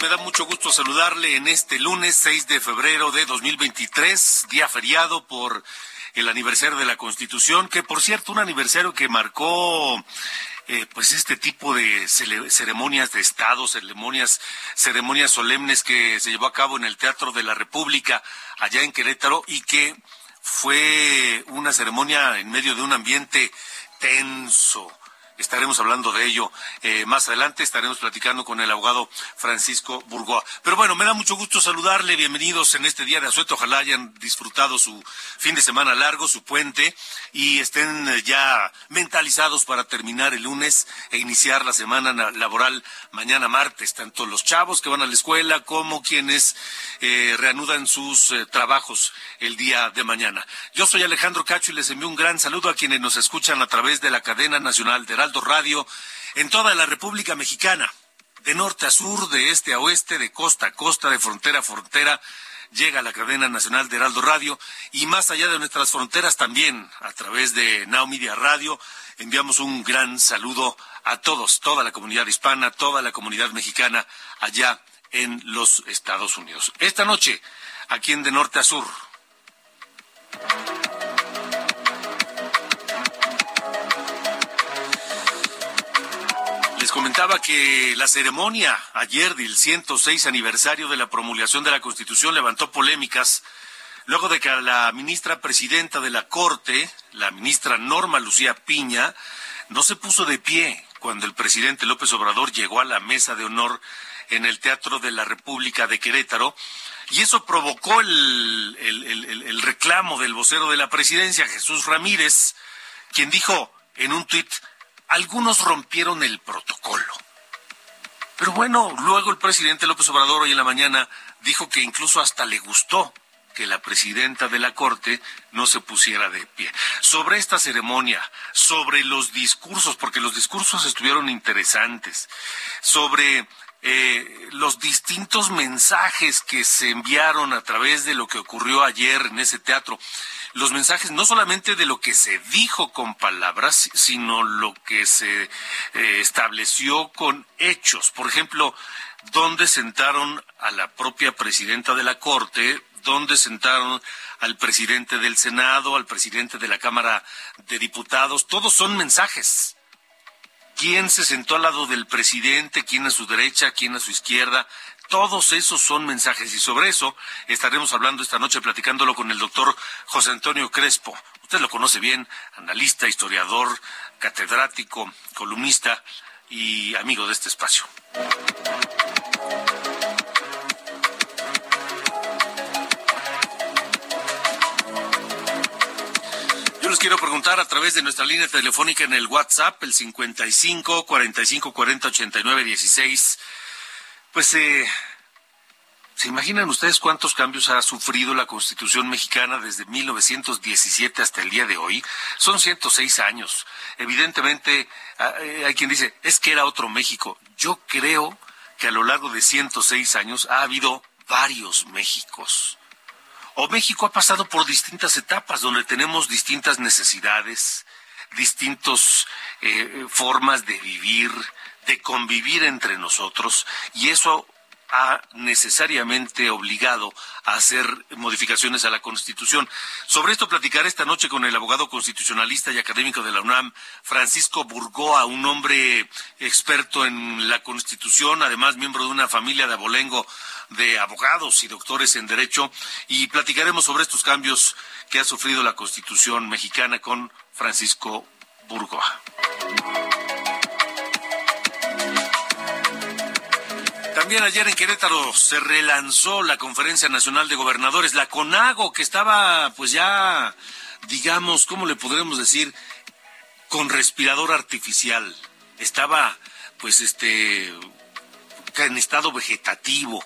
Me da mucho gusto saludarle en este lunes 6 de febrero de 2023, día feriado por el aniversario de la Constitución, que por cierto, un aniversario que marcó eh, pues este tipo de ceremonias de Estado, ceremonias, ceremonias solemnes que se llevó a cabo en el Teatro de la República allá en Querétaro y que fue una ceremonia en medio de un ambiente tenso. Estaremos hablando de ello eh, más adelante. Estaremos platicando con el abogado Francisco Burgoa. Pero bueno, me da mucho gusto saludarle. Bienvenidos en este día de asueto. Ojalá hayan disfrutado su fin de semana largo, su puente, y estén eh, ya mentalizados para terminar el lunes e iniciar la semana na- laboral mañana martes. Tanto los chavos que van a la escuela como quienes eh, reanudan sus trabajos el día de mañana. Yo soy Alejandro Cacho y les envío un gran saludo a quienes nos escuchan a través de la cadena nacional de Radio en toda la República Mexicana, de norte a sur, de este a oeste, de costa a costa, de frontera a frontera. Llega la cadena nacional de Heraldo Radio y más allá de nuestras fronteras también a través de Now Media Radio enviamos un gran saludo a todos, toda la comunidad hispana, toda la comunidad mexicana allá en los Estados Unidos. Esta noche, aquí en De Norte a Sur, Comentaba que la ceremonia ayer del 106 aniversario de la promulgación de la Constitución levantó polémicas luego de que la ministra presidenta de la Corte, la ministra Norma Lucía Piña, no se puso de pie cuando el presidente López Obrador llegó a la mesa de honor en el Teatro de la República de Querétaro y eso provocó el- el reclamo del vocero de la presidencia, Jesús Ramírez, quien dijo en un tuit, algunos rompieron el protocolo. Pero bueno, luego el presidente López Obrador hoy en la mañana dijo que incluso hasta le gustó que la presidenta de la Corte no se pusiera de pie. Sobre esta ceremonia, sobre los discursos, porque los discursos estuvieron interesantes, sobre eh, los distintos mensajes que se enviaron a través de lo que ocurrió ayer en ese teatro. Los mensajes no solamente de lo que se dijo con palabras, sino lo que se eh, estableció con hechos. Por ejemplo, dónde sentaron a la propia presidenta de la Corte, dónde sentaron al presidente del Senado, al presidente de la Cámara de Diputados. Todos son mensajes quién se sentó al lado del presidente, quién a su derecha, quién a su izquierda. Todos esos son mensajes y sobre eso estaremos hablando esta noche platicándolo con el doctor José Antonio Crespo. Usted lo conoce bien, analista, historiador, catedrático, columnista y amigo de este espacio. Yo les quiero preguntar a través de nuestra línea telefónica en el WhatsApp, el 55 45 40 89 16. Pues, eh, ¿se imaginan ustedes cuántos cambios ha sufrido la Constitución mexicana desde 1917 hasta el día de hoy? Son 106 años. Evidentemente, ah, eh, hay quien dice, es que era otro México. Yo creo que a lo largo de 106 años ha habido varios Méxicos. O México ha pasado por distintas etapas donde tenemos distintas necesidades, distintas formas de vivir, de convivir entre nosotros, y eso ha necesariamente obligado a hacer modificaciones a la Constitución. Sobre esto platicaré esta noche con el abogado constitucionalista y académico de la UNAM, Francisco Burgoa, un hombre experto en la Constitución, además miembro de una familia de abolengo de abogados y doctores en Derecho, y platicaremos sobre estos cambios que ha sufrido la Constitución mexicana con Francisco Burgoa. También ayer en Querétaro se relanzó la Conferencia Nacional de Gobernadores, la CONAGO, que estaba pues ya, digamos, ¿cómo le podremos decir? Con respirador artificial. Estaba pues este en estado vegetativo.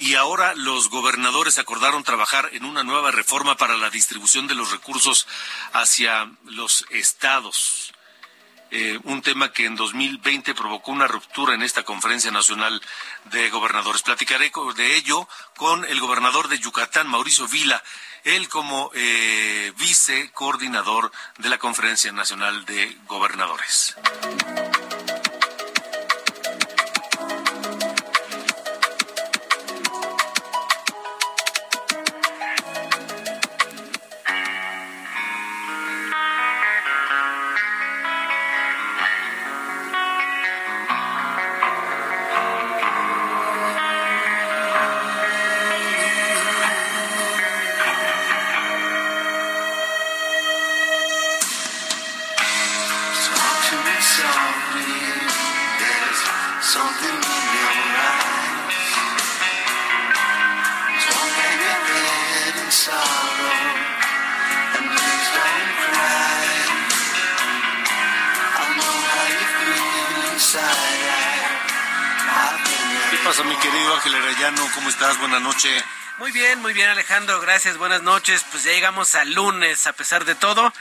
Y ahora los gobernadores acordaron trabajar en una nueva reforma para la distribución de los recursos hacia los estados. Eh, un tema que en 2020 provocó una ruptura en esta conferencia nacional de gobernadores. Platicaré de ello con el gobernador de Yucatán, Mauricio Vila, él como eh, vice coordinador de la conferencia nacional de gobernadores. ¿Cómo estás? Buenas noches. Muy bien, muy bien Alejandro, gracias, buenas noches. Pues ya llegamos al lunes a pesar de todo.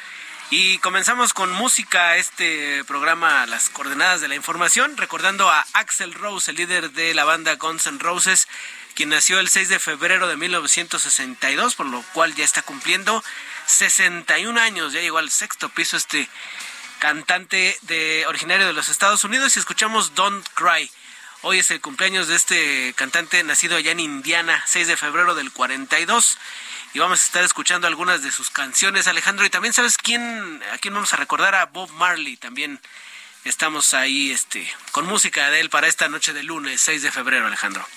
Y comenzamos con música este programa Las Coordenadas de la Información, recordando a Axel Rose, el líder de la banda Guns N' Roses, quien nació el 6 de febrero de 1962, por lo cual ya está cumpliendo 61 años, ya llegó al sexto piso este cantante de originario de los Estados Unidos y escuchamos Don't Cry. Hoy es el cumpleaños de este cantante nacido allá en Indiana, 6 de febrero del 42. Y vamos a estar escuchando algunas de sus canciones, Alejandro. Y también sabes quién, a quién vamos a recordar a Bob Marley. También estamos ahí este, con música de él para esta noche de lunes, 6 de febrero, Alejandro.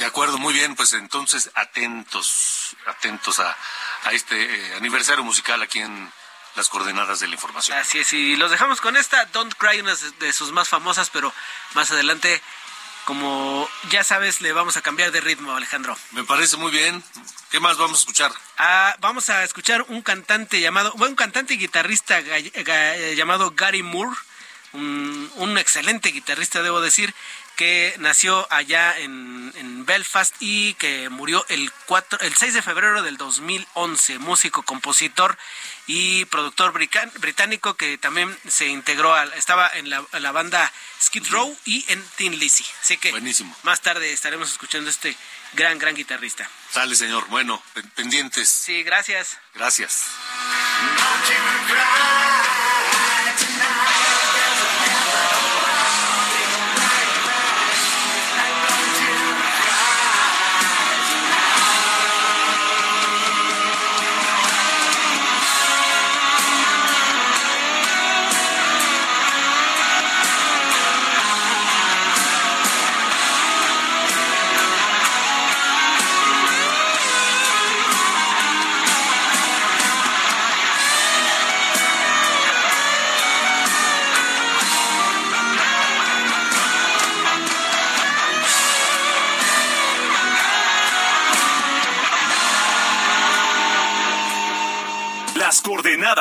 De acuerdo, muy bien, pues entonces atentos, atentos a, este eh, aniversario musical aquí en las coordenadas de la información. Así es, y los dejamos con esta, Don't Cry, una de sus más famosas, pero más adelante como ya sabes, le vamos a cambiar de ritmo, Alejandro. Me parece muy bien. ¿Qué más vamos a escuchar? Ah, vamos a escuchar un cantante llamado, bueno, un cantante y guitarrista llamado Gary Moore, un, un, excelente guitarrista, debo decir, que nació allá en, en, Belfast y que murió el, 4, el 6 de febrero del 2011, músico, compositor y productor británico que también se integró, al, estaba en la, la, banda Skid Row y en Tin Lizzy. Así que Buenísimo. más tarde estaremos escuchando este gran, gran guitarrista. Sale, señor. Bueno, pendientes. Sí, gracias. Gracias.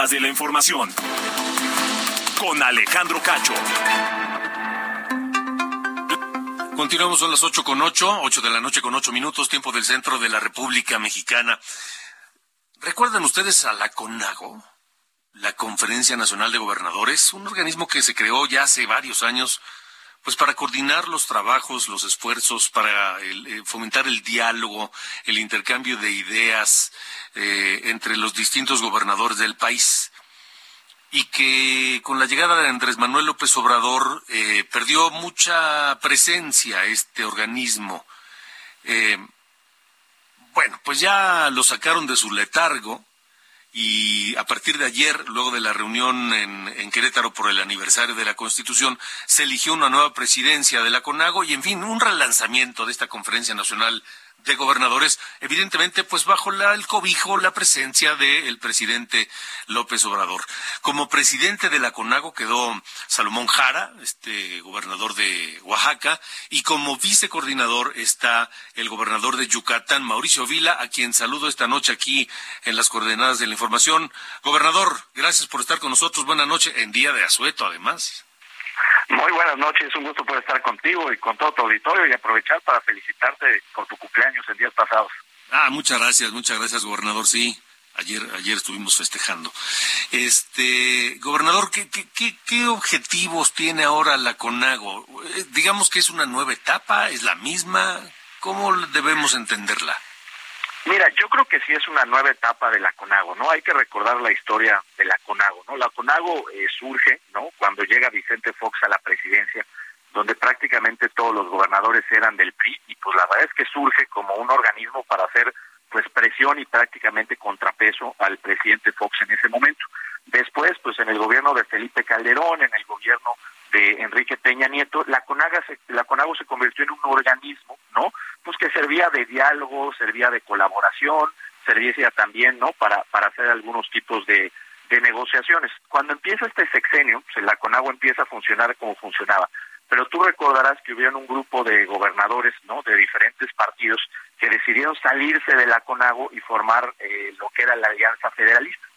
De la información. Con Alejandro Cacho. Continuamos, son las ocho con ocho, ocho de la noche con ocho minutos, tiempo del centro de la República Mexicana. ¿Recuerdan ustedes a la CONAGO? La Conferencia Nacional de Gobernadores, un organismo que se creó ya hace varios años pues para coordinar los trabajos, los esfuerzos, para eh, fomentar el diálogo, el intercambio de ideas eh, entre los distintos gobernadores del país. Y que con la llegada de Andrés Manuel López Obrador eh, perdió mucha presencia este organismo. Bueno, pues ya lo sacaron de su letargo y a partir de ayer, luego de la reunión en, Querétaro por el aniversario de la Constitución, se eligió una nueva presidencia de la CONAGO y, en fin, un relanzamiento de esta Conferencia Nacional de gobernadores, evidentemente, pues bajo la, el cobijo, la presencia del presidente López Obrador. Como presidente de la CONAGO quedó Salomón Jara, este gobernador de Oaxaca, y como vicecoordinador está el gobernador de Yucatán, Mauricio Vila, a quien saludo esta noche aquí en las coordenadas de la información. Gobernador, gracias por estar con nosotros. Buenas noches, en día de asueto, además. Muy buenas noches, un gusto poder estar contigo y con todo tu auditorio y aprovechar para felicitarte por tu cumpleaños en días pasados. Ah, muchas gracias, muchas gracias, gobernador. Sí, ayer, ayer estuvimos festejando. Este, gobernador, ¿qué, qué, qué, objetivos tiene ahora la CONAGO? Eh, digamos que es una nueva etapa, es la misma. ¿Cómo debemos entenderla? Mira, yo creo que sí es una nueva etapa de la CONAGO, ¿no? Hay que recordar la historia de la CONAGO, ¿no? La CONAGO eh, surge, ¿no? Cuando llega Vicente Fox a la presidencia, donde prácticamente todos los gobernadores eran del PRI, y pues la verdad es que surge como un organismo para hacer pues presión y prácticamente contrapeso al presidente Fox en ese momento. Después, pues en el gobierno de Felipe Calderón, en el gobierno de Enrique Peña Nieto, la CONAGA se, la CONAGO se convirtió en un organismo, ¿no? Pues que servía de diálogo, servía de colaboración, servía también, ¿no? Para, para hacer algunos tipos de, de negociaciones. Cuando empieza este sexenio, pues la CONAGO empieza a funcionar como funcionaba. Pero tú recordarás que hubieron un grupo de gobernadores, ¿no? De diferentes partidos que decidieron salirse de la CONAGO y formar eh, lo que era la Alianza Federalista.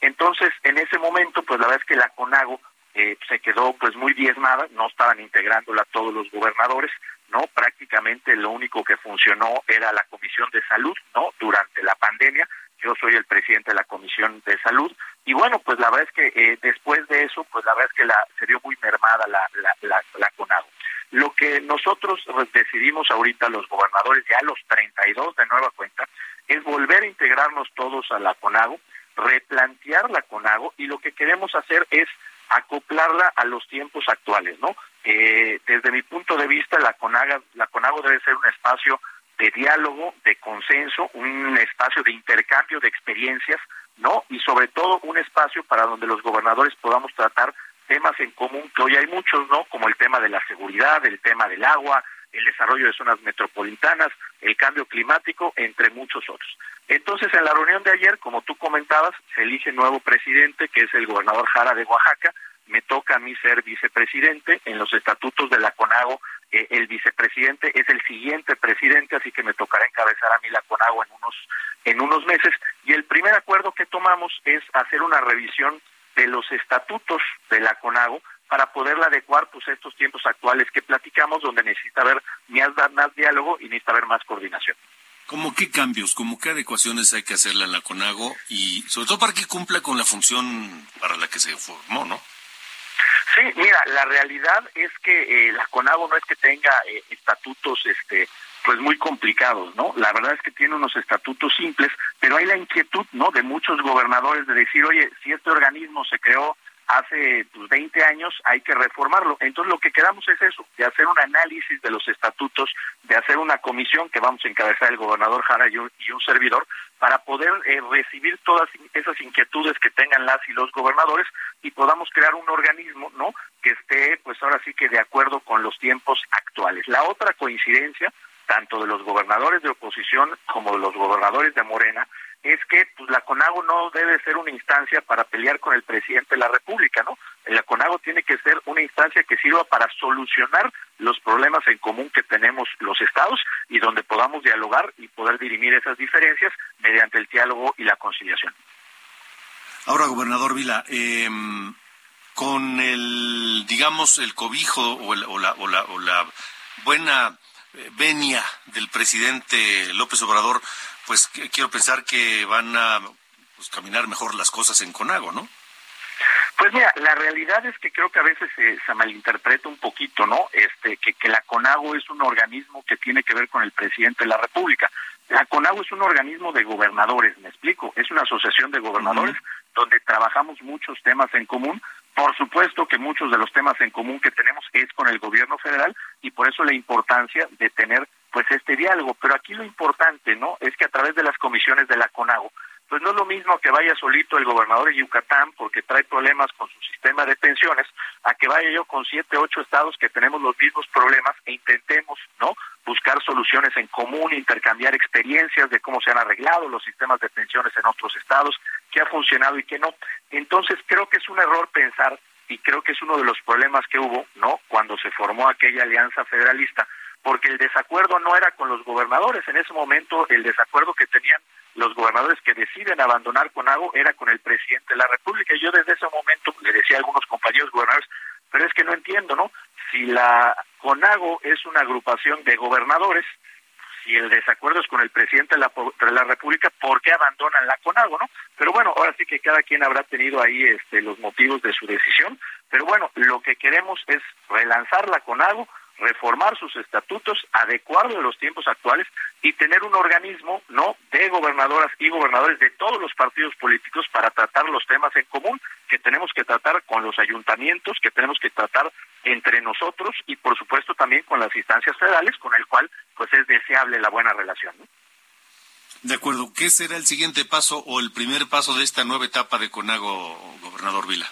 Entonces, en ese momento, pues la verdad es que la CONAGO eh, se quedó pues muy diezmada, no estaban integrándola todos los gobernadores, ¿no? Prácticamente lo único que funcionó era la Comisión de Salud, ¿no? Durante la pandemia, yo soy el presidente de la Comisión de Salud, y bueno, pues la verdad es que eh, después de eso, pues la verdad es que la, se vio muy mermada la, la, la, la CONAGO. Lo que nosotros decidimos ahorita, los gobernadores, ya los 32 de nueva cuenta, es volver a integrarnos todos a la CONAGO, replantear la CONAGO, y lo que queremos hacer es acoplarla a los tiempos actuales, ¿no? Eh, desde mi punto de vista, la CONAGA, la CONAGO debe ser un espacio de diálogo, de consenso, un espacio de intercambio de experiencias, ¿no? Y sobre todo un espacio para donde los gobernadores podamos tratar temas en común, que hoy hay muchos, ¿no? Como el tema de la seguridad, el tema del agua, el desarrollo de zonas metropolitanas, el cambio climático, entre muchos otros. Entonces, en la reunión de ayer, como tú comentabas, se elige nuevo presidente, que es el gobernador Jara de Oaxaca. Me toca a mí ser vicepresidente. En los estatutos de la CONAGO, eh, el vicepresidente es el siguiente presidente, así que me tocará encabezar a mí la CONAGO en unos, en unos meses. Y el primer acuerdo que tomamos es hacer una revisión de los estatutos de la CONAGO para poderla adecuar pues a estos tiempos actuales que platicamos donde necesita haber más, más diálogo y necesita haber más coordinación. ¿Cómo qué cambios, cómo qué adecuaciones hay que hacerle en la CONAGO y sobre todo para que cumpla con la función para la que se formó, ¿no? Sí, mira, la realidad es que eh, la CONAGO no es que tenga eh, estatutos este pues muy complicados, ¿no? La verdad es que tiene unos estatutos simples, pero hay la inquietud, ¿no? De muchos gobernadores de decir, oye, si este organismo se creó hace pues, 20 años, hay que reformarlo. Entonces lo que quedamos es eso, de hacer un análisis de los estatutos, de hacer una comisión que vamos a encabezar el gobernador Jara y un, servidor, para poder eh, recibir todas esas inquietudes que tengan las y los gobernadores y podamos crear un organismo, ¿no? Que esté, pues ahora sí que de acuerdo con los tiempos actuales. La otra coincidencia, tanto de los gobernadores de oposición como de los gobernadores de Morena, es que pues, la CONAGO no debe ser una instancia para pelear con el presidente de la República, ¿no? La CONAGO tiene que ser una instancia que sirva para solucionar los problemas en común que tenemos los estados y donde podamos dialogar y poder dirimir esas diferencias mediante el diálogo y la conciliación. Ahora, gobernador Vila, eh, con el, digamos, el cobijo o, o, la, o, la, o la buena venia del presidente López Obrador, pues quiero pensar que van a pues, caminar mejor las cosas en Conago, ¿no? Pues mira, la realidad es que creo que a veces se, se malinterpreta un poquito, ¿no? Este, que, que la CONAGO es un organismo que tiene que ver con el presidente de la República. La CONAGO es un organismo de gobernadores, me explico, es una asociación de gobernadores donde trabajamos muchos temas en común. Por supuesto que muchos de los temas en común que tenemos es con el gobierno federal y por eso la importancia de tener pues este diálogo. Pero aquí lo importante, ¿no? Es que a través de las comisiones de la CONAGO, pues no es lo mismo que vaya solito el gobernador de Yucatán porque trae problemas con su sistema de pensiones, a que vaya yo con siete, ocho estados que tenemos los mismos problemas e intentemos, ¿no? Buscar soluciones en común, intercambiar experiencias de cómo se han arreglado los sistemas de pensiones en otros estados, qué ha funcionado y qué no. Entonces creo que es un error pensar y creo que es uno de los problemas que hubo, ¿no? Cuando se formó aquella alianza federalista, porque el desacuerdo no era con los gobernadores, en ese momento el desacuerdo que tenían los gobernadores que deciden abandonar Conago era con el presidente de la República. Y yo desde ese momento le decía a algunos compañeros gobernadores, pero es que no entiendo, ¿no? Si la CONAGO es una agrupación de gobernadores, si el desacuerdo es con el presidente de la, de la República, ¿por qué abandonan la CONAGO, no? Pero bueno, ahora sí que cada quien habrá tenido ahí este, los motivos de su decisión, pero bueno, lo que queremos es relanzar la CONAGO, reformar sus estatutos, adecuarlo a los tiempos actuales y tener un organismo, ¿no?, de gobernadoras y gobernadores de todos los partidos políticos para tratar los temas en común que tenemos que tratar con los ayuntamientos, que tenemos que tratar entre nosotros y por supuesto también con las instancias federales con el cual pues es deseable la buena relación. De acuerdo, ¿qué será el siguiente paso o el primer paso de esta nueva etapa de Conago, gobernador Vila?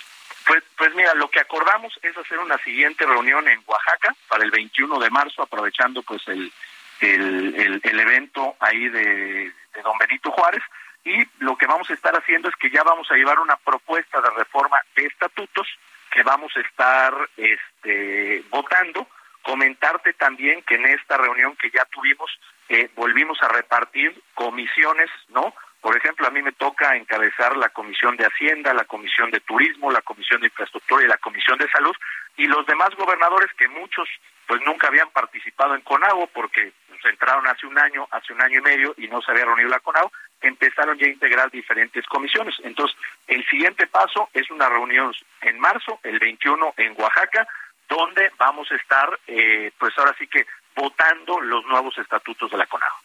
Pues, pues mira, lo que acordamos es hacer una siguiente reunión en Oaxaca para el 21 de marzo, aprovechando pues el, el, el, evento ahí de, de don Benito Juárez. Y lo que vamos a estar haciendo es que ya vamos a llevar una propuesta de reforma de estatutos que vamos a estar este, votando. Comentarte también que en esta reunión que ya tuvimos, eh, volvimos a repartir comisiones, ¿no? Por ejemplo, a mí me toca encabezar la Comisión de Hacienda, la Comisión de Turismo, la Comisión de Infraestructura y la Comisión de Salud, y los demás gobernadores que muchos pues nunca habían participado en CONAGO porque pues, entraron hace un año, hace un año y medio y no se había reunido la CONAGO, empezaron ya a integrar diferentes comisiones. Entonces, el siguiente paso es una reunión en marzo, el 21 en Oaxaca, donde vamos a estar, eh, pues ahora sí que votando los nuevos estatutos de la CONAGO.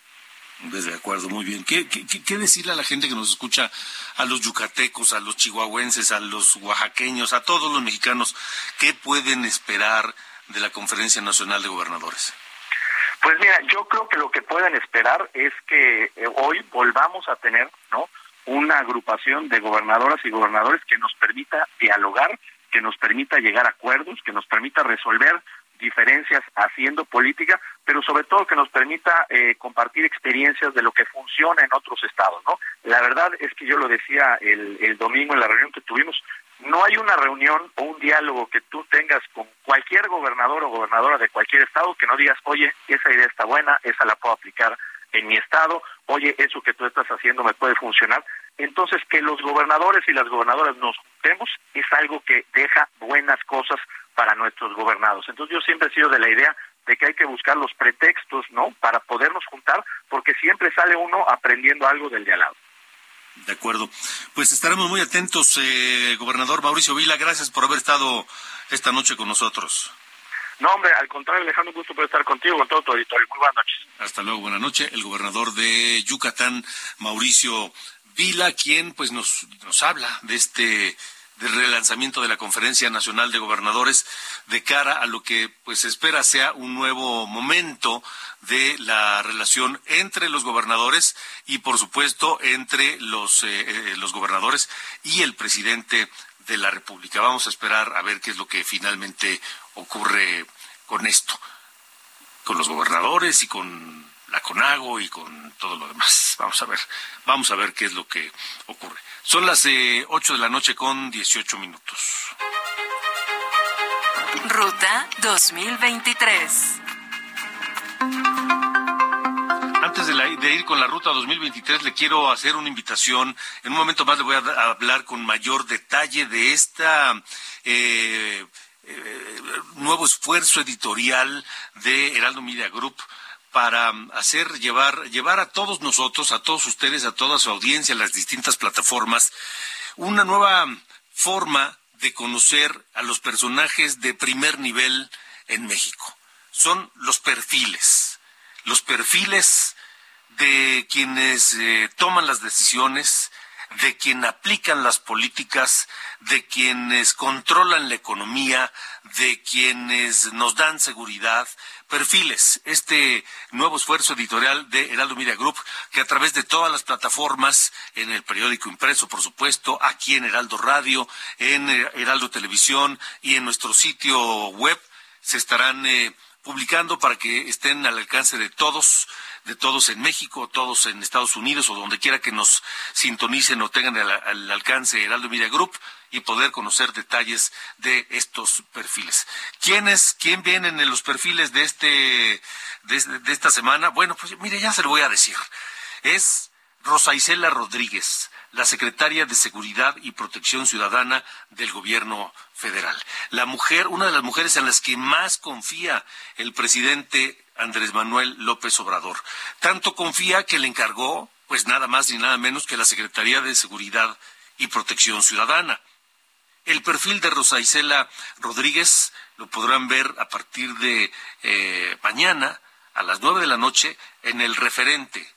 De acuerdo, muy bien. ¿Qué, qué, decirle a la gente que nos escucha, a los yucatecos, a los chihuahuenses, a los oaxaqueños, a todos los mexicanos? ¿Qué pueden esperar de la Conferencia Nacional de Gobernadores? Pues mira, yo creo que lo que pueden esperar es que eh, hoy volvamos a tener, ¿no? Una agrupación de gobernadoras y gobernadores que nos permita dialogar, que nos permita llegar a acuerdos, que nos permita resolver diferencias haciendo política, pero sobre todo que nos permita eh, compartir experiencias de lo que funciona en otros estados, ¿no? La verdad es que yo lo decía el, el domingo en la reunión que tuvimos, no hay una reunión o un diálogo que tú tengas con cualquier gobernador o gobernadora de cualquier estado que no digas, oye, esa idea está buena, esa la puedo aplicar en mi estado, oye, eso que tú estás haciendo me puede funcionar. Entonces, que los gobernadores y las gobernadoras nos juntemos es algo que deja buenas cosas para nuestros gobernados. Entonces yo siempre he sido de la idea de que hay que buscar los pretextos, ¿no? Para podernos juntar, porque siempre sale uno aprendiendo algo del de al lado. De acuerdo. Pues estaremos muy atentos, eh, gobernador Mauricio Vila. Gracias por haber estado esta noche con nosotros. No, hombre, al contrario, Alejandro, un gusto por estar contigo, con todo tu auditorio. Muy buenas noches. Hasta luego, buenas noches. El gobernador de Yucatán, Mauricio Vila, quien pues nos, nos habla de este del relanzamiento de la Conferencia Nacional de Gobernadores de cara a lo que pues espera sea un nuevo momento de la relación entre los gobernadores y por supuesto entre los eh, eh, los gobernadores y el presidente de la República. Vamos a esperar a ver qué es lo que finalmente ocurre con esto, con los gobernadores y con la CONAGO y con todo lo demás. Vamos a ver, vamos a ver qué es lo que ocurre. Son las eh, 8 de la noche con 18 minutos. Ruta 2023. Antes de, ir con la ruta 2023, le quiero hacer una invitación. En un momento más le voy a, hablar con mayor detalle de esta eh, eh, nuevo esfuerzo editorial de Heraldo Media Group para hacer llevar llevar a todos nosotros, a todos ustedes, a toda su audiencia, a las distintas plataformas, una nueva forma de conocer a los personajes de primer nivel en México. Son los perfiles, los perfiles de quienes eh, toman las decisiones, de quien aplican las políticas, de quienes controlan la economía, de quienes nos dan seguridad, perfiles, este nuevo esfuerzo editorial de Heraldo Media Group, que a través de todas las plataformas, en el periódico impreso, por supuesto, aquí en Heraldo Radio, en Heraldo Televisión y en nuestro sitio web, se estarán eh, publicando para que estén al alcance de todos, de todos en México, todos en Estados Unidos o donde quiera que nos sintonicen o tengan al, alcance Heraldo Media Group y poder conocer detalles de estos perfiles. ¿Quiénes, quién vienen en los perfiles de este, de, esta semana? Bueno, pues mire, ya se lo voy a decir. Es Rosa Isela Rodríguez, la secretaria de Seguridad y Protección Ciudadana del Gobierno Federal. La mujer, una de las mujeres en las que más confía el presidente Andrés Manuel López Obrador. Tanto confía que le encargó, pues nada más ni nada menos que la Secretaría de Seguridad y Protección Ciudadana. El perfil de Rosa Isela Rodríguez lo podrán ver a partir de eh, mañana a las nueve de la noche en el referente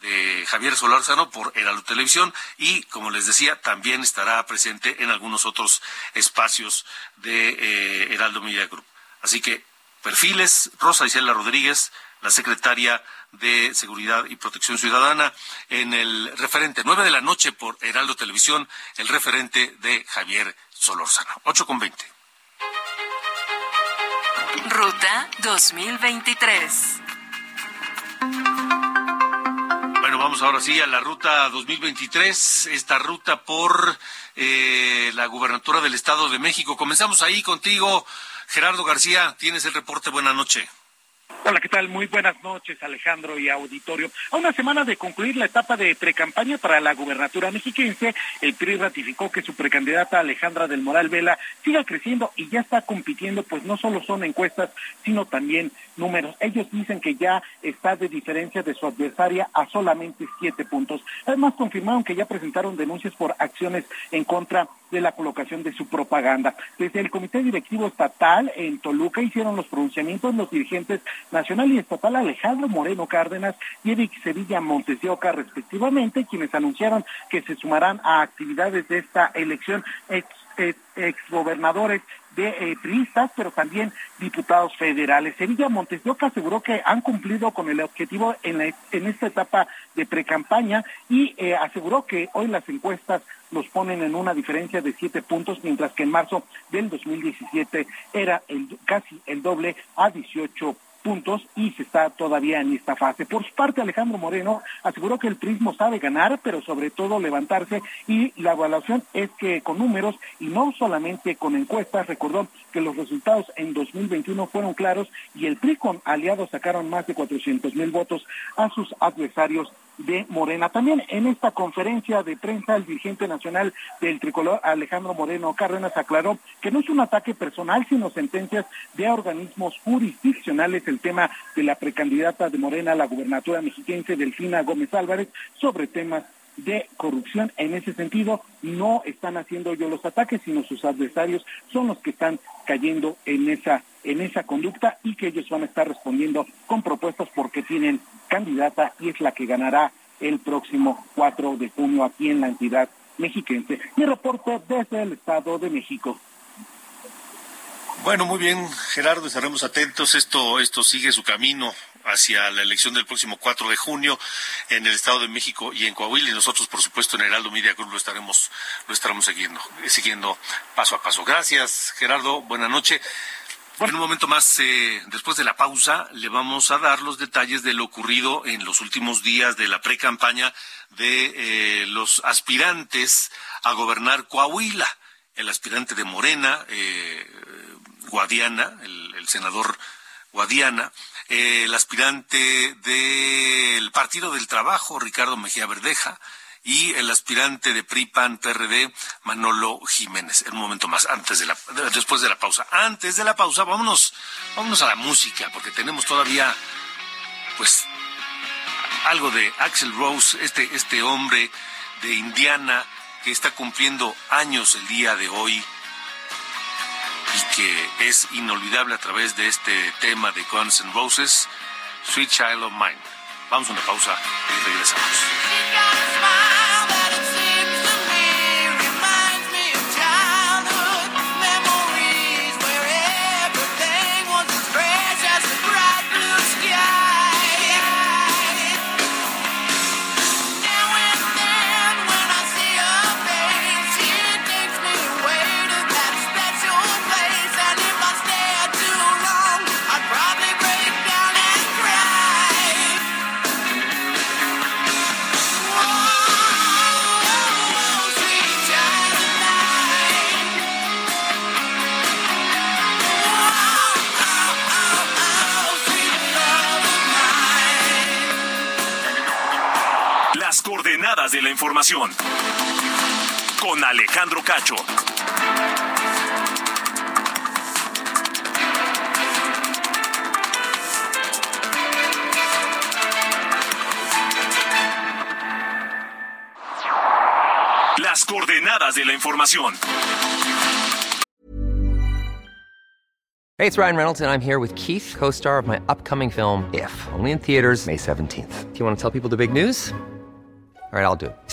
de Javier Solórzano por Heraldo Televisión y, como les decía, también estará presente en algunos otros espacios de eh, Heraldo Media Group. Así que perfiles, Rosa Isela Rodríguez, la secretaria de Seguridad y Protección Ciudadana, en el referente, nueve de la noche por Heraldo Televisión, el referente de Javier Solórzano. Ocho con veinte. Ruta 2023. Bueno, vamos ahora sí a la ruta 2023, esta ruta por eh, la gubernatura del Estado de México. Comenzamos ahí contigo, Gerardo García, tienes el reporte. Buenas noches. Hola, ¿qué tal? Muy buenas noches, Alejandro y auditorio. A una semana de concluir la etapa de precampaña para la gubernatura mexiquense, el PRI ratificó que su precandidata Alejandra del Moral Vela siga creciendo y ya está compitiendo, pues no solo son encuestas, sino también números. Ellos dicen que ya está de diferencia de su adversaria a solamente siete puntos. Además, confirmaron que ya presentaron denuncias por acciones en contra de la colocación de su propaganda. Desde el Comité Directivo Estatal en Toluca hicieron los pronunciamientos los dirigentes nacional y estatal Alejandro Moreno Cárdenas y Eric Sevilla Montes respectivamente, quienes anunciaron que se sumarán a actividades de esta elección ex, exgobernadores de eh, pero también diputados federales. Sevilla Montes de Oca aseguró que han cumplido con el objetivo en, en esta etapa de precampaña y eh, aseguró que hoy las encuestas los ponen en una diferencia de siete puntos, mientras que en marzo del 2017 era el, casi el doble a 18 puntos y se está todavía en esta fase. Por su parte, Alejandro Moreno aseguró que el prismo sabe ganar, pero sobre todo levantarse y la evaluación es que con números y no solamente con encuestas, recordó que los resultados en 2021 fueron claros y el PRI con aliados sacaron más de 400 mil votos a sus adversarios de Morena. También en esta conferencia de prensa, el dirigente nacional del tricolor, Alejandro Moreno Cárdenas, aclaró que no es un ataque personal, sino sentencias de organismos jurisdiccionales, el tema de la precandidata de Morena a la gubernatura mexiquense, Delfina Gómez Álvarez, sobre temas de corrupción. En ese sentido, no están haciendo yo los ataques, sino sus adversarios son los que están cayendo en esa en esa conducta y que ellos van a estar respondiendo con propuestas porque tienen candidata y es la que ganará el próximo 4 de junio aquí en la entidad mexiquense. Mi reporte desde el Estado de México. Bueno, muy bien, Gerardo, estaremos atentos. Esto, esto sigue su camino hacia la elección del próximo 4 de junio en el Estado de México y en Coahuila y nosotros por supuesto en Heraldo Media Group lo estaremos lo estaremos siguiendo siguiendo paso a paso. Gracias, Gerardo. Buenas noches. En un momento más, eh, después de la pausa, le vamos a dar los detalles de lo ocurrido en los últimos días de la pre-campaña de eh, los aspirantes a gobernar Coahuila. El aspirante de Morena, eh, Guadiana, el senador Guadiana, el aspirante del Partido del Trabajo, Ricardo Mejía Verdeja, y el aspirante de PRI-PAN PRD, Manolo Jiménez. En un momento más, antes de la, después de la pausa. Antes de la pausa, vámonos, vámonos a la música, porque tenemos todavía, pues, algo de Axel Rose, este, este hombre de Indiana que está cumpliendo años el día de hoy y que es inolvidable a través de este tema de Guns N' Roses, Sweet Child of Mine. Vamos a una pausa y regresamos. Información. Con Alejandro Cacho. Las coordenadas de la información. Hey, it's Ryan Reynolds, and I'm here with Keith, co star of my upcoming film, If, only in theaters, May 17th. Do you want to tell people the big news? All right, I'll do it.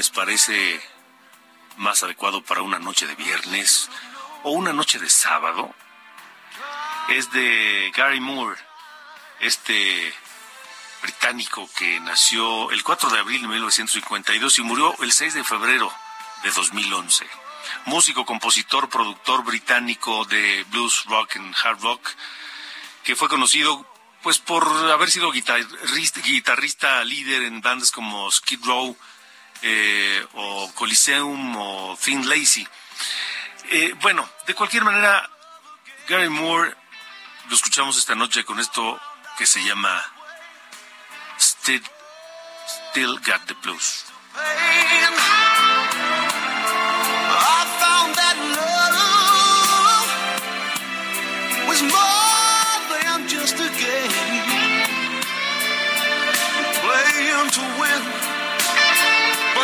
Lunes parece más adecuado para una noche de viernes o una noche de sábado, es de Gary Moore, este británico que nació el 4 de abril de 1952 y murió el 6 de febrero de 2011. Músico, compositor, productor británico de blues rock and hard rock, que fue conocido pues por haber sido guitarrista, guitarrista líder en bandas como Skid Row eh, o Coliseum o Lacey. Eh, bueno, de cualquier manera, Gary Moore lo escuchamos esta noche con esto que se llama Still, Still Got the Blues.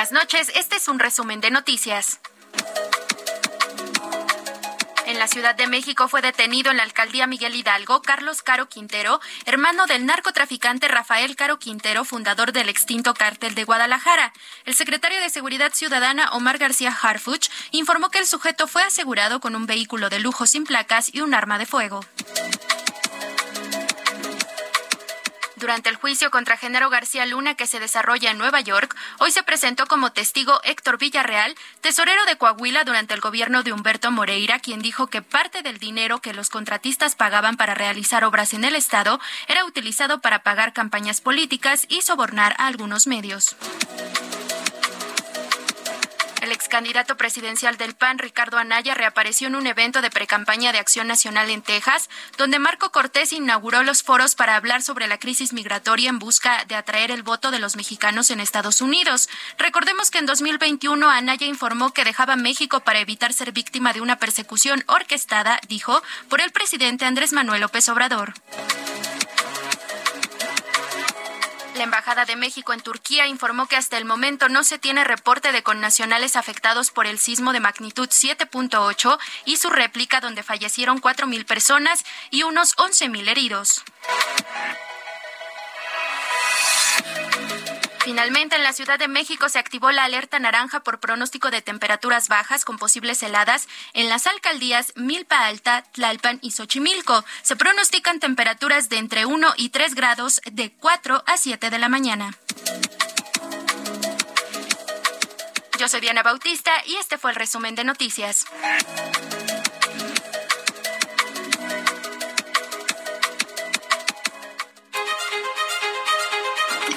Buenas noches, este es un resumen de noticias. En la Ciudad de México fue detenido en la alcaldía Miguel Hidalgo Carlos Caro Quintero, hermano del narcotraficante Rafael Caro Quintero, fundador del extinto cártel de Guadalajara. El secretario de Seguridad Ciudadana Omar García Harfuch informó que el sujeto fue asegurado con un vehículo de lujo sin placas y un arma de fuego. Durante el juicio contra Genaro García Luna que se desarrolla en Nueva York, hoy se presentó como testigo Héctor Villarreal, tesorero de Coahuila durante el gobierno de Humberto Moreira, quien dijo que parte del dinero que los contratistas pagaban para realizar obras en el Estado era utilizado para pagar campañas políticas y sobornar a algunos medios. El ex candidato presidencial del PAN, Ricardo Anaya, reapareció en un evento de precampaña de Acción Nacional en Texas, donde Marco Cortés inauguró los foros para hablar sobre la crisis migratoria en busca de atraer el voto de los mexicanos en Estados Unidos. Recordemos que en 2021 Anaya informó que dejaba México para evitar ser víctima de una persecución orquestada, dijo, por el presidente Andrés Manuel López Obrador. La Embajada de México en Turquía informó que hasta el momento no se tiene reporte de connacionales afectados por el sismo de magnitud 7.8 y su réplica donde fallecieron 4.000 personas y unos 11.000 heridos. Finalmente, en la Ciudad de México se activó la alerta naranja por pronóstico de temperaturas bajas con posibles heladas en las alcaldías Milpa Alta, Tlalpan y Xochimilco. Se pronostican temperaturas de entre 1 y 3 grados de 4 a 7 de la mañana. Yo soy Diana Bautista y este fue el resumen de noticias.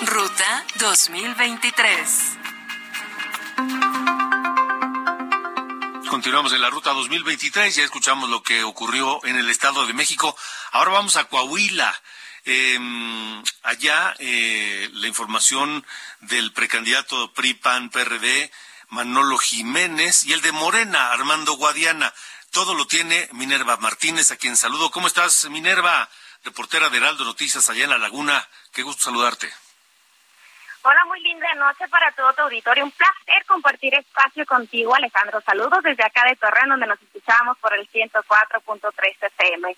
Ruta 2023. Continuamos en la ruta 2023, ya escuchamos lo que ocurrió en el Estado de México. Ahora vamos a Coahuila. Eh, allá eh, la información del precandidato PRI-PAN-PRD, Manolo Jiménez, y el de Morena, Armando Guadiana. Todo lo tiene Minerva Martínez, a quien saludo. ¿Cómo estás, Minerva? Reportera de Heraldo Noticias allá en La Laguna. Qué gusto saludarte. Hola, muy linda noche para todo tu auditorio. Un placer compartir espacio contigo, Alejandro. Saludos desde acá de Torreón, donde nos escuchamos por el 104.3 FM.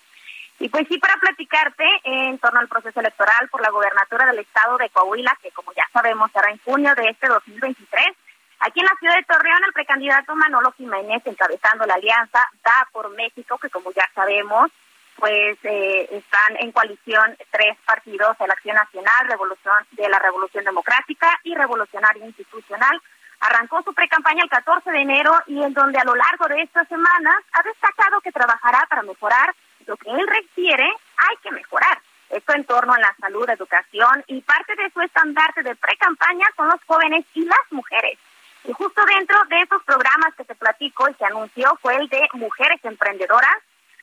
Y pues sí, para platicarte en torno al proceso electoral por la gobernatura del estado de Coahuila, que como ya sabemos será en junio de este 2023. Aquí en la ciudad de Torreón, el precandidato Manolo Jiménez, encabezando la alianza Da por México, que como ya sabemos, pues eh, están en coalición tres partidos, la Acción Nacional, Revolución de la Revolución Democrática y Revolucionario Institucional. Arrancó su precampaña el 14 de enero y en donde a lo largo de estas semanas ha destacado que trabajará para mejorar lo que él requiere, hay que mejorar. Esto en torno a la salud, educación y parte de su estandarte de precampaña son los jóvenes y las mujeres. Y justo dentro de esos programas que se platicó y se anunció fue el de mujeres emprendedoras,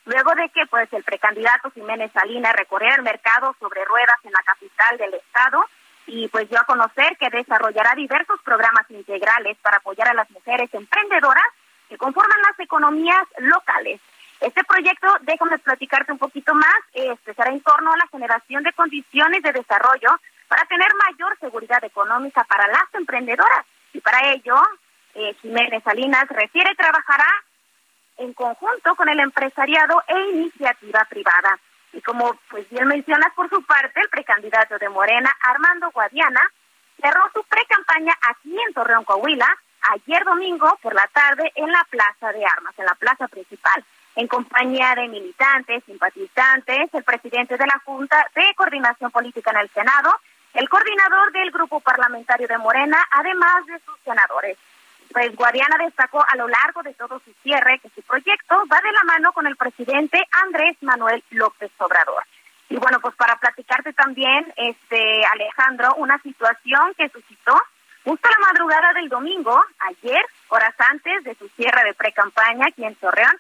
luego de que pues el precandidato Jiménez Salinas recorriera el mercado sobre ruedas en la capital del estado y pues dio a conocer que desarrollará diversos programas integrales para apoyar a las mujeres emprendedoras que conforman las economías locales. Este proyecto, déjame platicarte un poquito más, este en torno a la generación de condiciones de desarrollo para tener mayor seguridad económica para las emprendedoras. Y para ello, eh, Jiménez Salinas refiere trabajará en conjunto con el empresariado e iniciativa privada. Y como pues bien mencionas por su parte, el precandidato de Morena, Armando Guadiana, cerró su precampaña aquí en Torreón, Coahuila, ayer domingo por la tarde en la Plaza de Armas, en la plaza principal, en compañía de militantes, simpatizantes, el presidente de la Junta de Coordinación Política en el Senado, el coordinador del grupo parlamentario de Morena, además de sus senadores. Pues Guadiana destacó a lo largo de todo su cierre que su proyecto va de la mano con el presidente Andrés Manuel López Obrador. Y bueno, pues para platicarte también, este Alejandro, una situación que suscitó justo la madrugada del domingo, ayer, horas antes de su cierre de pre-campaña aquí en Torreón,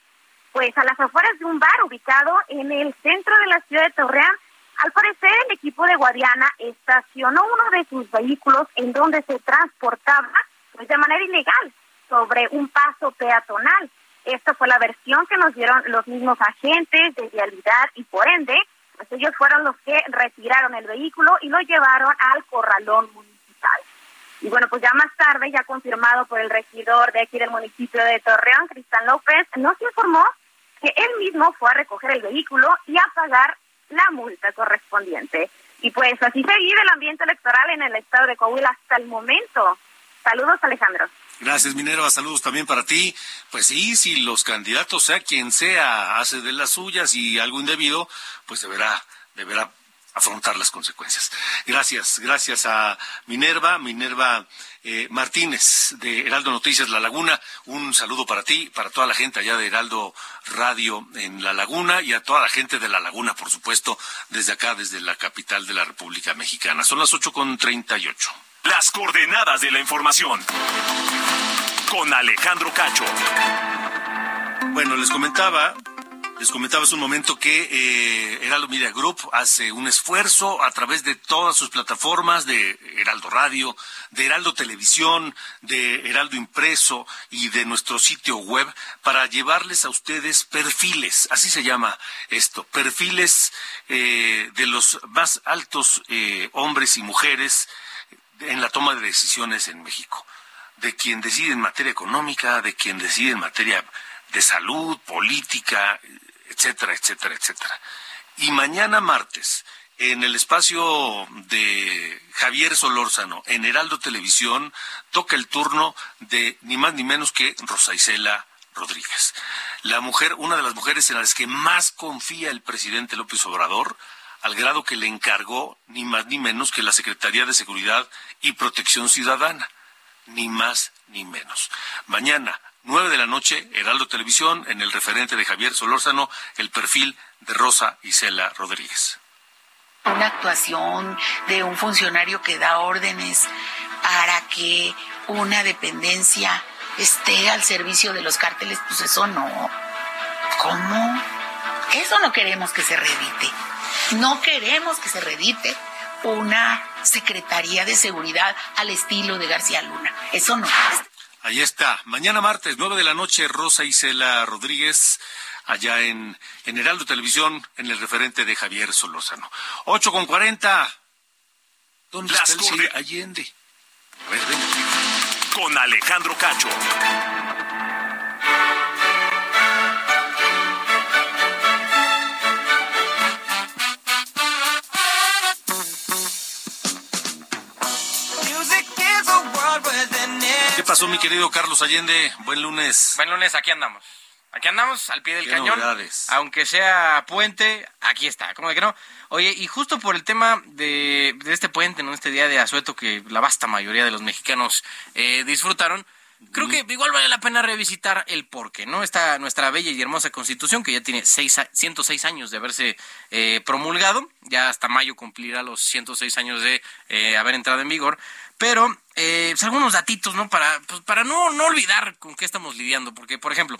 pues a las afueras de un bar ubicado en el centro de la ciudad de Torreón, al parecer el equipo de Guadiana estacionó uno de sus vehículos en donde se transportaba pues de manera ilegal sobre un paso peatonal. Esta fue la versión que nos dieron los mismos agentes de vialidad y por ende, pues ellos fueron los que retiraron el vehículo y lo llevaron al corralón municipal. Y bueno, pues ya más tarde, ya confirmado por el regidor de aquí del municipio de Torreón, Cristian López, nos informó que él mismo fue a recoger el vehículo y a pagar la multa correspondiente. Y pues así se vive el ambiente electoral en el estado de Coahuila hasta el momento. Saludos, Alejandro. Gracias, Minerva. Saludos también para ti. Pues sí, si los candidatos, sea quien sea, hace de las suyas y algo indebido, pues deberá, deberá afrontar las consecuencias. Gracias, gracias a Minerva, Minerva eh, Martínez de Heraldo Noticias La Laguna. Un saludo para ti, para toda la gente allá de Heraldo Radio en La Laguna y a toda la gente de La Laguna, por supuesto, desde acá, desde la capital de la República Mexicana. Son las ocho con treinta y ocho. Las coordenadas de la información. Con Alejandro Cacho. Bueno, les comentaba, les comentaba hace un momento que eh, Heraldo Media Group hace un esfuerzo a través de todas sus plataformas de Heraldo Radio, de Heraldo Televisión, de Heraldo Impreso y de nuestro sitio web para llevarles a ustedes perfiles, así se llama esto, perfiles eh, de los más altos eh, hombres y mujeres en la toma de decisiones en México, de quien decide en materia económica, de quien decide en materia de salud, política, etcétera, etcétera, etcétera. Y mañana martes, en el espacio de Javier Solórzano, en Heraldo Televisión, toca el turno de ni más ni menos que Rosa Isela Rodríguez. La mujer, una de las mujeres en las que más confía el presidente López Obrador, al grado que le encargó ni más ni menos que la Secretaría de Seguridad y Protección Ciudadana. Ni más ni menos. Mañana, nueve de la noche, Heraldo Televisión, en el referente de Javier Solórzano, el perfil de Rosa Isela Rodríguez una actuación de un funcionario que da órdenes para que una dependencia esté al servicio de los cárteles, pues eso no. ¿Cómo? Eso no queremos que se redite. No queremos que se redite una Secretaría de Seguridad al estilo de García Luna. Eso no. Ahí está. Mañana martes, nueve de la noche, Rosa Isela Rodríguez allá en, en Heraldo Televisión, en el referente de Javier Solórzano. Ocho con cuarenta. ¿Dónde está el Allende? A ver, ven. Con Alejandro Cacho. Pasó, mi querido Carlos Allende? Buen lunes. Buen lunes, aquí andamos. Aquí andamos al pie del cañón. Aunque sea puente, aquí está. ¿Cómo de que no? Oye, y justo por el tema de, este puente, ¿no? Este día de asueto que la vasta mayoría de los mexicanos eh, disfrutaron. Creo que igual vale la pena revisitar el porqué, ¿no? Esta nuestra bella y hermosa constitución, que ya tiene seis, 106 años de haberse eh, promulgado, ya hasta mayo cumplirá los 106 años de eh, haber entrado en vigor, pero pues algunos datitos, ¿no? Para, pues, para no, no olvidar con qué estamos lidiando, porque, por ejemplo,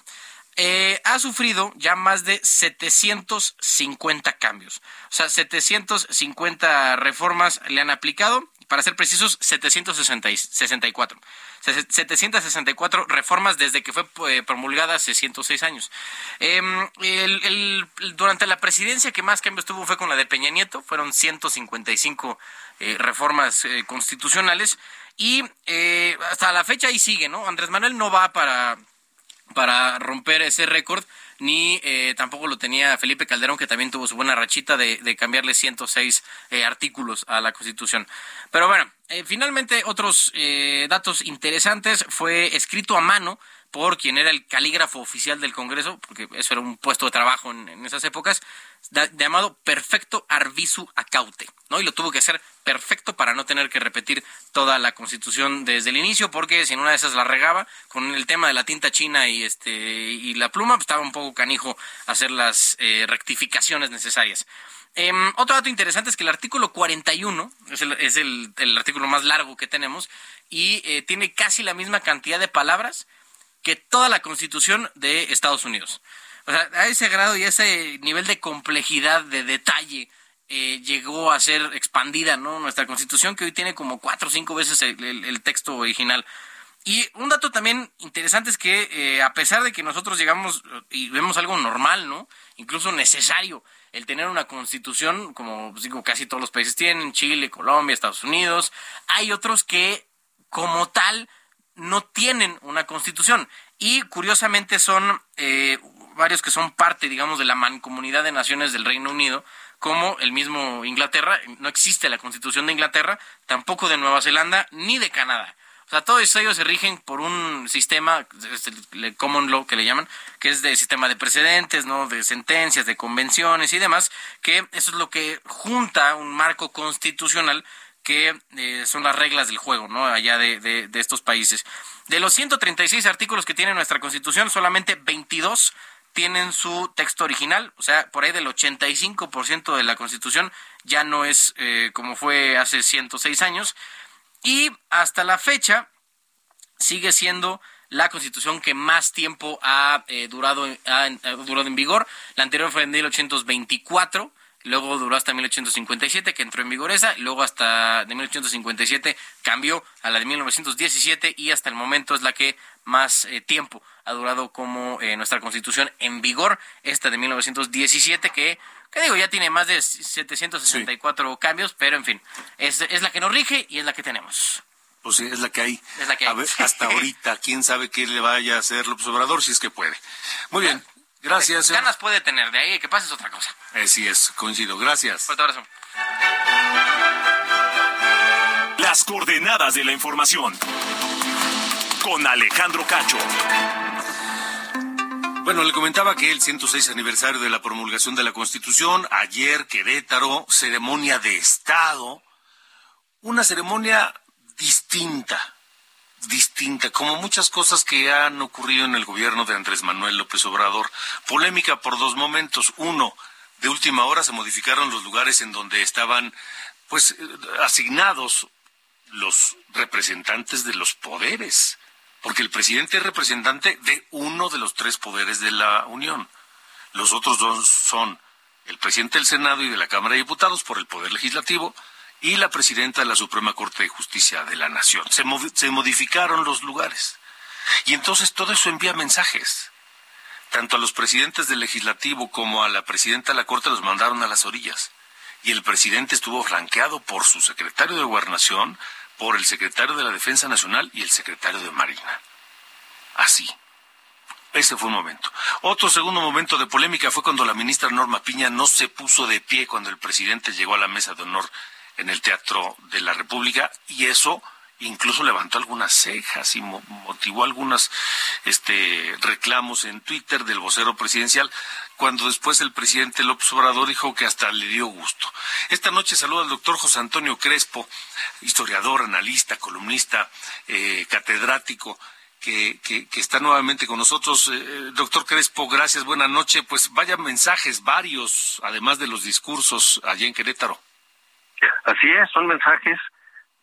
eh, ha sufrido ya más de 750 cambios. O sea, 750 reformas le han aplicado, para ser precisos, 764. 764 reformas desde que fue eh, promulgada hace 106 años. Em, durante la presidencia que más cambios tuvo fue con la de Peña Nieto, fueron 155 eh, reformas constitucionales y hasta la fecha ahí sigue, ¿no? Andrés Manuel no va para para romper ese récord, ni eh, tampoco lo tenía Felipe Calderón, que también tuvo su buena rachita de, cambiarle 106 eh, artículos a la Constitución. Pero bueno, eh, finalmente otros datos interesantes fue escrito a mano por quien era el calígrafo oficial del Congreso, porque eso era un puesto de trabajo en, esas épocas, llamado Perfecto Arvisu Acaute, ¿no? Y lo tuvo que hacer perfecto para no tener que repetir toda la Constitución desde el inicio, porque si en una de esas la regaba, con el tema de la tinta china y este y la pluma, pues estaba un poco canijo hacer las eh, rectificaciones necesarias. Em, otro dato interesante es que el artículo 41 es el, es el, artículo más largo que tenemos y eh, tiene casi la misma cantidad de palabras que toda la constitución de Estados Unidos. O sea, a ese grado y a ese nivel de complejidad, de detalle, eh, llegó a ser expandida, ¿no? Nuestra constitución, que hoy tiene como cuatro o cinco veces el, texto original. Y un dato también interesante es que eh, a pesar de que nosotros llegamos y vemos algo normal, ¿no? Incluso necesario, el tener una constitución, como pues, digo, casi todos los países tienen, Chile, Colombia, Estados Unidos, hay otros que como tal no tienen una constitución y curiosamente son eh, varios que son parte, digamos, de la mancomunidad de naciones del Reino Unido, como el mismo Inglaterra, no existe la constitución de Inglaterra, tampoco de Nueva Zelanda, ni de Canadá. O sea, todos ellos se rigen por un sistema, el common law que le llaman, que es de sistema de precedentes, ¿no? De sentencias, de convenciones y demás, que eso es lo que junta un marco constitucional que eh, son las reglas del juego, ¿no? Allá de, de, estos países. De los 136 artículos que tiene nuestra Constitución, solamente 22 tienen su texto original, o sea, por ahí del 85% de la Constitución ya no es eh, como fue hace 106 años, y hasta la fecha sigue siendo la Constitución que más tiempo ha, eh, durado, ha, durado en vigor. La anterior fue en 1824 luego duró hasta 1857 que entró en vigor esa, y luego hasta de 1857 cambió a la de 1917 y hasta el momento es la que más eh, tiempo ha durado como eh, nuestra constitución en vigor, esta de 1917 que, que digo, ya tiene más de 764 cambios, pero en fin, es, es la que nos rige y es la que tenemos. Pues sí, es la que hay. Es la que hay. hasta ahorita, quién sabe qué le vaya a hacer López Obrador si es que puede. Muy bien. Gracias. Ganas puede tener, de ahí que pases otra cosa. Así es, coincido. Gracias. Fuerte abrazo. Las coordenadas de la información. Con Alejandro Cacho. Bueno, le comentaba que el 106 aniversario de la promulgación de la Constitución, ayer Querétaro, ceremonia de Estado, una ceremonia distinta, distinta, como muchas cosas que han ocurrido en el gobierno de Andrés Manuel López Obrador. Polémica por dos momentos. Uno, de última hora se modificaron los lugares en donde estaban pues asignados los representantes de los poderes, porque el presidente es representante de uno de los tres poderes de la Unión. Los otros dos son el presidente del Senado y de la Cámara de Diputados por el Poder Legislativo y la presidenta de la Suprema Corte de Justicia de la Nación. Se, modificaron los lugares. Y entonces todo eso envía mensajes. Tanto a los presidentes del Legislativo como a la presidenta de la Corte los mandaron a las orillas. Y el presidente estuvo flanqueado por su secretario de Gobernación, por el secretario de la Defensa Nacional y el secretario de Marina. Así. Ese fue un momento. Otro segundo momento de polémica fue cuando la ministra Norma Piña no se puso de pie cuando el presidente llegó a la mesa de honor en el Teatro de la República y eso incluso levantó algunas cejas y motivó algunos este, reclamos en Twitter del vocero presidencial, cuando después el presidente López Obrador dijo que hasta le dio gusto. Esta noche saluda al doctor José Antonio Crespo, historiador, analista, columnista, eh, catedrático. Que, que, está nuevamente con nosotros. Eh, doctor Crespo, gracias, buena noche. Pues vaya mensajes varios, además de los discursos allá en Querétaro. Así es, son mensajes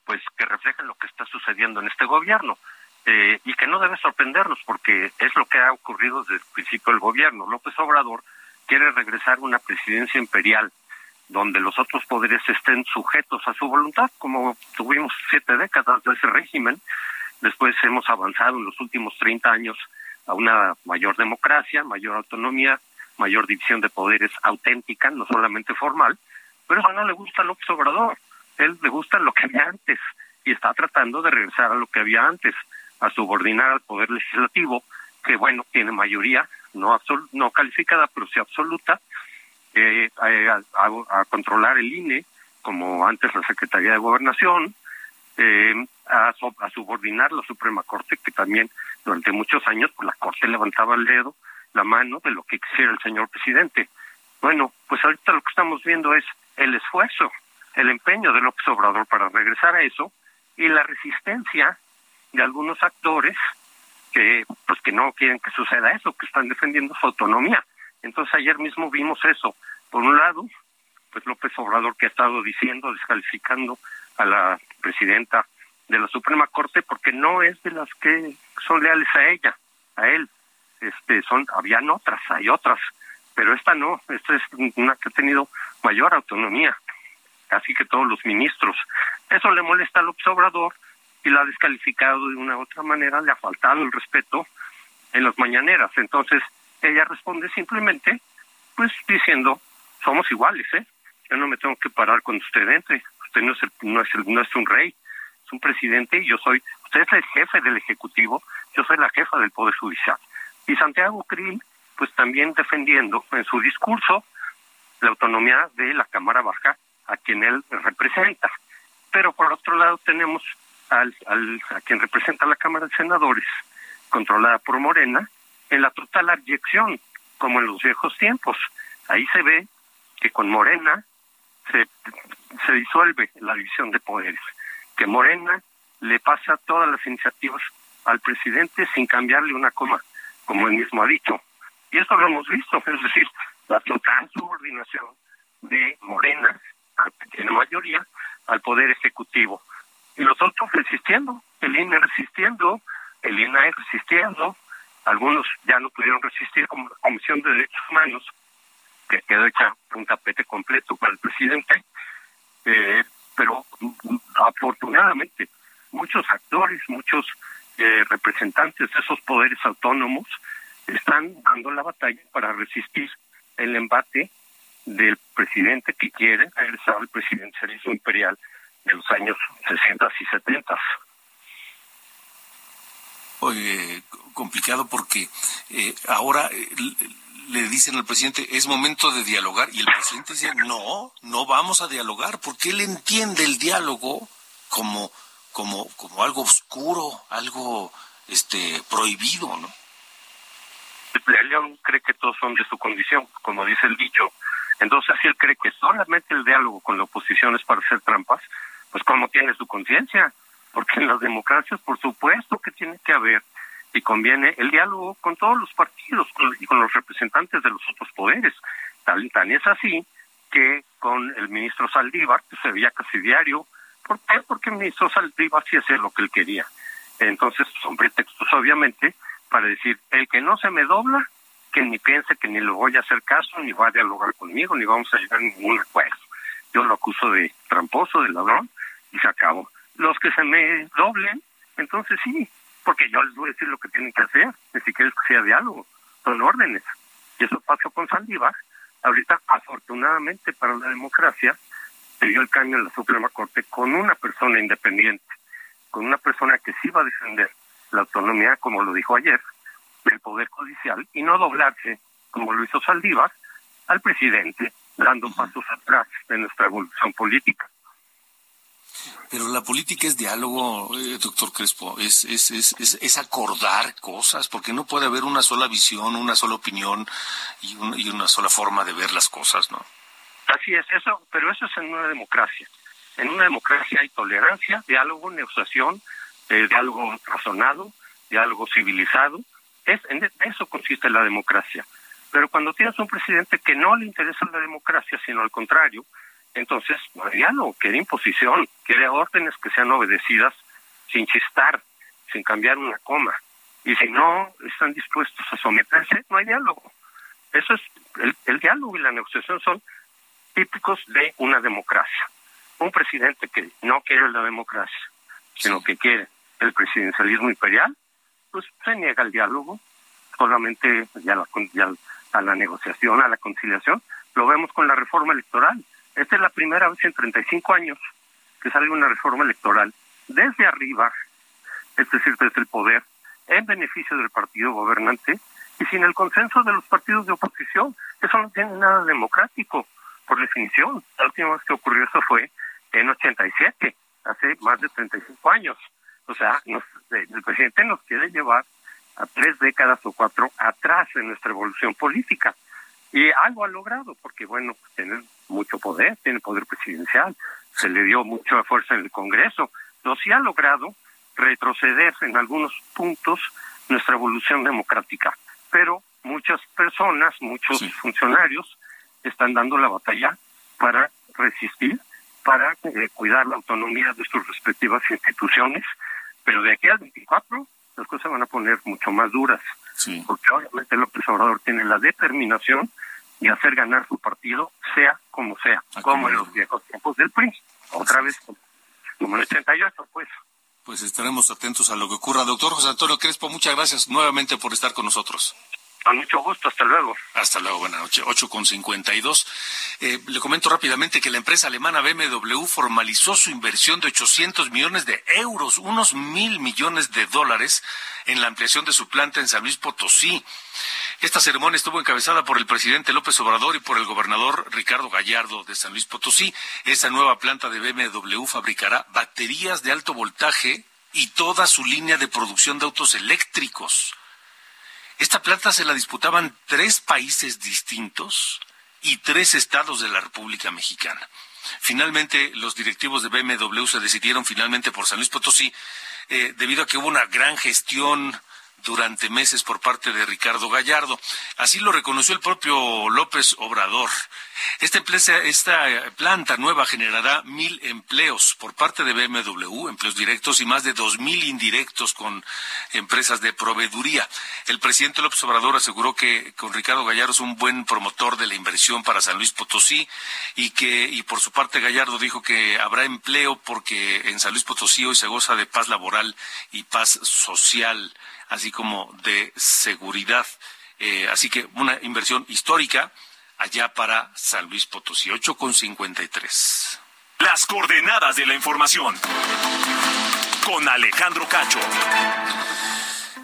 pues que reflejan lo que está sucediendo en este gobierno eh, y que no debe sorprendernos porque es lo que ha ocurrido desde el principio del gobierno. López Obrador quiere regresar a una presidencia imperial donde los otros poderes estén sujetos a su voluntad, como tuvimos siete décadas de ese régimen. Después hemos avanzado en los últimos 30 años a una mayor democracia, mayor autonomía, mayor división de poderes auténtica, no solamente formal, pero eso no le gusta a López Obrador él le gusta lo que había antes y está tratando de regresar a lo que había antes, a subordinar al poder legislativo, que bueno, tiene mayoría, no no calificada, pero sí absoluta, eh, a, controlar el INE, como antes la Secretaría de Gobernación, eh, a, a, subordinar la Suprema Corte, que también durante muchos años pues, la Corte levantaba el dedo, la mano de lo que quisiera el señor presidente. Bueno, pues ahorita lo que estamos viendo es el esfuerzo el empeño de López Obrador para regresar a eso y la resistencia de algunos actores que pues que no quieren que suceda eso, que están defendiendo su autonomía. Entonces ayer mismo vimos eso. Por un lado, pues López Obrador que ha estado diciendo, descalificando a la presidenta de la Suprema Corte porque no es de las que son leales a ella, a él. Este son habían otras, hay otras, pero esta no, esta es una que ha tenido mayor autonomía así que todos los ministros. Eso le molesta al López Obrador y la ha descalificado de una u otra manera, le ha faltado el respeto en las mañaneras. Entonces, ella responde simplemente, pues diciendo, somos iguales, ¿eh? Yo no me tengo que parar cuando usted entre. Usted no es, no, es no es un rey, es un presidente y yo soy, usted es el jefe del Ejecutivo, yo soy la jefa del Poder Judicial. Y Santiago Krill, pues también defendiendo en su discurso la autonomía de la Cámara Baja a quien él representa. Pero por otro lado tenemos al, al, a quien representa la Cámara de Senadores, controlada por Morena, en la total abyección, como en los viejos tiempos. Ahí se ve que con Morena se, se disuelve la división de poderes, que Morena le pasa todas las iniciativas al presidente sin cambiarle una coma, como él mismo ha dicho. Y eso lo hemos visto, es decir, la total subordinación de Morena que tiene mayoría, al Poder Ejecutivo. Y los otros resistiendo, el INE resistiendo, el INAE resistiendo, algunos ya no pudieron resistir como la Comisión de Derechos Humanos, que quedó hecha un tapete completo para el presidente, eh, pero afortunadamente muchos actores, muchos eh, representantes de esos poderes autónomos están dando la batalla para resistir el embate del presidente que quiere regresar al presidencialismo imperial de los años 60 y 70. Oye, complicado porque eh, ahora eh, le dicen al presidente, es momento de dialogar, y el presidente dice, no, no vamos a dialogar, porque él entiende el diálogo como, como, como algo oscuro, algo este prohibido, ¿no? El león cree que todos son de su condición, como dice el dicho. Entonces, si él cree que solamente el diálogo con la oposición es para hacer trampas, pues ¿cómo tiene su conciencia? Porque en las democracias, por supuesto que tiene que haber y conviene el diálogo con todos los partidos y con los representantes de los otros poderes. Tan, tan es así que con el ministro Saldívar que se veía casi diario. ¿Por qué? Porque el ministro Saldívar sí hacía lo que él quería. Entonces son pretextos, obviamente, para decir, el que no se me dobla, que ni piense que ni le voy a hacer caso, ni va a dialogar conmigo, ni vamos a llegar a ningún acuerdo. Yo lo acuso de tramposo, de ladrón, y se acabó. Los que se me doblen, entonces sí, porque yo les voy a decir lo que tienen que hacer, ni siquiera es que sea diálogo, son órdenes. Y eso pasó con Saldívar. Ahorita, afortunadamente para la democracia, se dio el cambio en la Suprema Corte con una persona independiente, con una persona que sí va a defender la autonomía, como lo dijo ayer, del Poder Judicial y no doblarse, como lo hizo Saldívar, al presidente, dando pasos atrás de nuestra evolución política. Pero la política es diálogo, eh, doctor Crespo, es, es, es, es, acordar cosas, porque no puede haber una sola visión, una sola opinión y, y una sola forma de ver las cosas, ¿no? Así es, eso, pero eso es en una democracia. En una democracia hay tolerancia, diálogo, negociación, eh, diálogo razonado, diálogo civilizado. Es, en eso consiste la democracia. Pero cuando tienes un presidente que no le interesa la democracia, sino al contrario, entonces no hay diálogo, quiere imposición, quiere órdenes que sean obedecidas sin chistar, sin cambiar una coma. Y si no están dispuestos a someterse, no hay diálogo. Eso es, el, el diálogo y la negociación son típicos de una democracia. Un presidente que no quiere la democracia, sino que quiere el presidencialismo imperial, pues se niega al diálogo, solamente ya, la, ya a la negociación, a la conciliación. Lo vemos con la reforma electoral. Esta es la primera vez en 35 años que sale una reforma electoral desde arriba, es decir, desde el poder, en beneficio del partido gobernante y sin el consenso de los partidos de oposición. Eso no tiene nada democrático, por definición. La última vez que ocurrió eso fue en 87, hace más de 35 años. O sea, nos, eh, el presidente nos quiere llevar a tres décadas o cuatro atrás en nuestra evolución política. Y algo ha logrado, porque bueno, tiene mucho poder, tiene poder presidencial, se le dio mucha fuerza en el Congreso, pero sí ha logrado retroceder en algunos puntos nuestra evolución democrática. Pero muchas personas, muchos funcionarios están dando la batalla para resistir, para eh, cuidar la autonomía de sus respectivas instituciones pero de aquí al 24 las cosas van a poner mucho más duras. Porque obviamente López Obrador tiene la determinación de hacer ganar su partido, sea como sea, como en los viejos tiempos del PRI. Otra vez, como en el 88, pues. Pues estaremos atentos a lo que ocurra. Doctor José Antonio Crespo, muchas gracias nuevamente por estar con nosotros. Con mucho gusto, hasta luego. Hasta luego, buenas noches. 8 con 52. Eh, le comento rápidamente que la empresa alemana BMW formalizó su inversión de 800 millones de euros, unos mil millones de dólares, en la ampliación de su planta en San Luis Potosí. Esta ceremonia estuvo encabezada por el presidente López Obrador y por el gobernador Ricardo Gallardo de San Luis Potosí. Esta nueva planta de BMW fabricará baterías de alto voltaje y toda su línea de producción de autos eléctricos. Esta planta se la disputaban tres países distintos y tres estados de la República Mexicana. Finalmente, los directivos de BMW se decidieron finalmente por San Luis Potosí, eh, debido a que hubo una gran gestión durante meses por parte de Ricardo Gallardo. Así lo reconoció el propio López Obrador. Esta, esta planta nueva generará mil empleos por parte de BMW, empleos directos y más de dos mil indirectos con empresas de proveeduría. El presidente López Obrador aseguró que con Ricardo Gallardo es un buen promotor de la inversión para San Luis Potosí y que, y por su parte Gallardo dijo que habrá empleo porque en San Luis Potosí hoy se goza de paz laboral y paz social así como de seguridad. Eh, así que una inversión histórica allá para San Luis Potosí, 8,53. Las coordenadas de la información con Alejandro Cacho.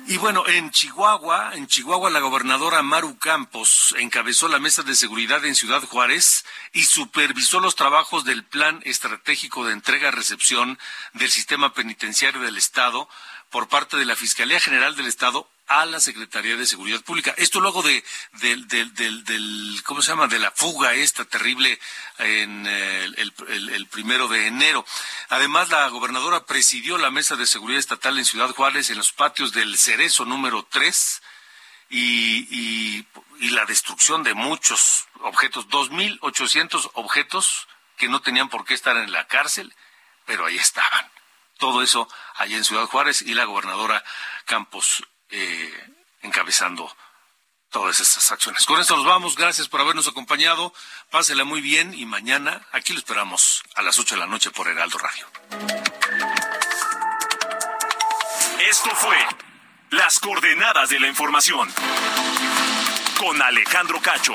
Y bueno, en Chihuahua, en Chihuahua la gobernadora Maru Campos encabezó la mesa de seguridad en Ciudad Juárez y supervisó los trabajos del plan estratégico de entrega-recepción del sistema penitenciario del Estado por parte de la Fiscalía General del Estado a la Secretaría de Seguridad Pública. Esto luego de, del, ¿cómo se llama? De la fuga esta terrible en eh, el, primero de enero. Además, la gobernadora presidió la mesa de seguridad estatal en Ciudad Juárez en los patios del Cerezo número 3 y, y, la destrucción de muchos objetos, 2.800 objetos que no tenían por qué estar en la cárcel, pero ahí estaban. Todo eso allá en Ciudad Juárez y la gobernadora Campos eh, encabezando todas estas acciones. Con esto nos vamos. Gracias por habernos acompañado. Pásela muy bien y mañana aquí lo esperamos a las 8 de la noche por Heraldo Radio. Esto fue Las Coordenadas de la Información con Alejandro Cacho.